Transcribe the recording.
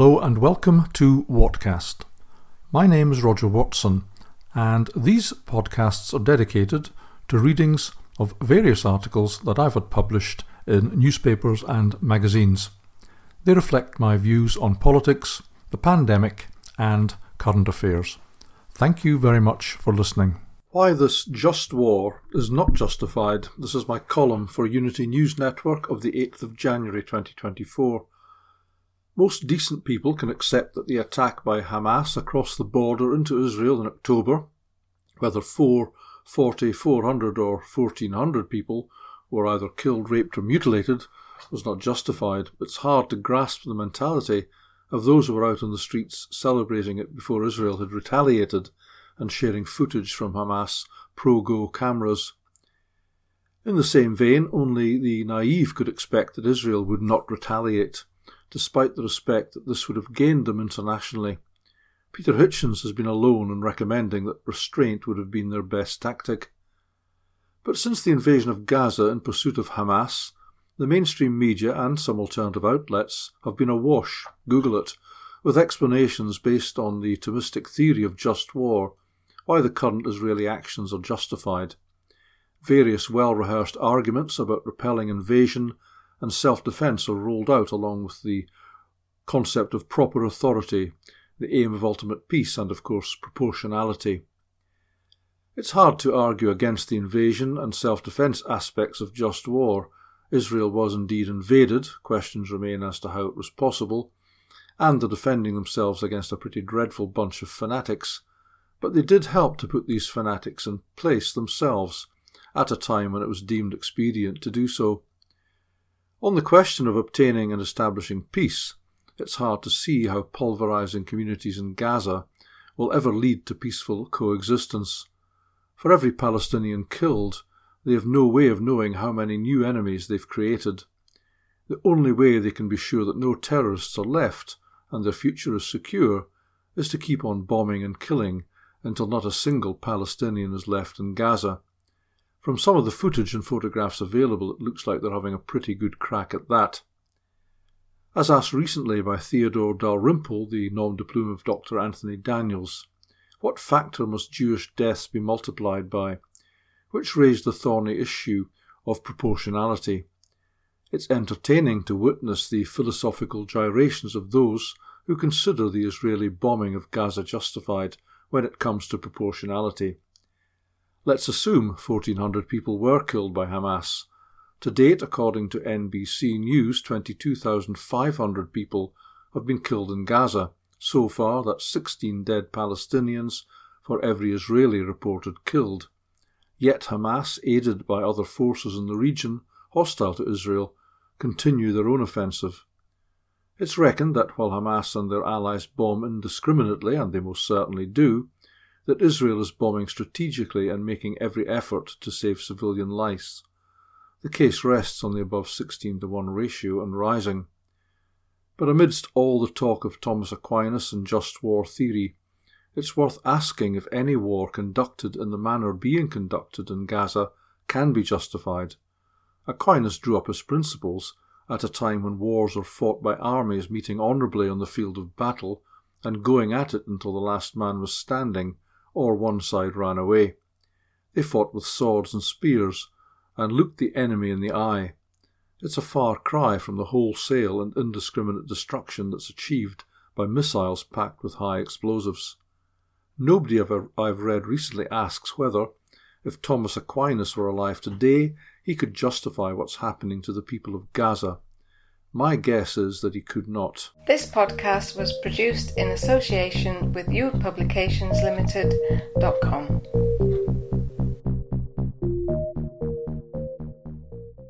Hello and welcome to Whatcast. My name is Roger Watson, and these podcasts are dedicated to readings of various articles that I've had published in newspapers and magazines. They reflect my views on politics, the pandemic, and current affairs. Thank you very much for listening. Why this just war is not justified. This is my column for Unity News Network of the 8th of January 2024. Most decent people can accept that the attack by Hamas across the border into Israel in October, whether 4, 40, 400 or 1400 people were either killed, raped or mutilated, was not justified. But it's hard to grasp the mentality of those who were out on the streets celebrating it before Israel had retaliated and sharing footage from Hamas pro-go cameras. In the same vein, only the naive could expect that Israel would not retaliate despite the respect that this would have gained them internationally. Peter Hitchens has been alone in recommending that restraint would have been their best tactic. But since the invasion of Gaza in pursuit of Hamas, the mainstream media and some alternative outlets have been awash, Google it, with explanations based on the Thomistic theory of just war, why the current Israeli actions are justified. Various well rehearsed arguments about repelling invasion and self defence are ruled out along with the concept of proper authority, the aim of ultimate peace, and of course proportionality. It's hard to argue against the invasion and self defence aspects of just war. Israel was indeed invaded, questions remain as to how it was possible, and they're defending themselves against a pretty dreadful bunch of fanatics. But they did help to put these fanatics in place themselves at a time when it was deemed expedient to do so. On the question of obtaining and establishing peace, it's hard to see how pulverizing communities in Gaza will ever lead to peaceful coexistence. For every Palestinian killed, they have no way of knowing how many new enemies they've created. The only way they can be sure that no terrorists are left and their future is secure is to keep on bombing and killing until not a single Palestinian is left in Gaza. From some of the footage and photographs available, it looks like they're having a pretty good crack at that. As asked recently by Theodore Dalrymple, the nom de plume of Dr. Anthony Daniels, what factor must Jewish deaths be multiplied by? Which raised the thorny issue of proportionality. It's entertaining to witness the philosophical gyrations of those who consider the Israeli bombing of Gaza justified when it comes to proportionality. Let's assume 1,400 people were killed by Hamas. To date, according to NBC News, 22,500 people have been killed in Gaza. So far, that's 16 dead Palestinians for every Israeli reported killed. Yet Hamas, aided by other forces in the region hostile to Israel, continue their own offensive. It's reckoned that while Hamas and their allies bomb indiscriminately, and they most certainly do, that Israel is bombing strategically and making every effort to save civilian lives. The case rests on the above 16 to 1 ratio and rising. But amidst all the talk of Thomas Aquinas and just war theory, it's worth asking if any war conducted in the manner being conducted in Gaza can be justified. Aquinas drew up his principles at a time when wars are fought by armies meeting honourably on the field of battle and going at it until the last man was standing or one side ran away. They fought with swords and spears, and looked the enemy in the eye. It's a far cry from the wholesale and indiscriminate destruction that's achieved by missiles packed with high explosives. Nobody ever I've read recently asks whether, if Thomas Aquinas were alive today, he could justify what's happening to the people of Gaza. My guess is that he could not. This podcast was produced in association with youthpublicationslimited.com.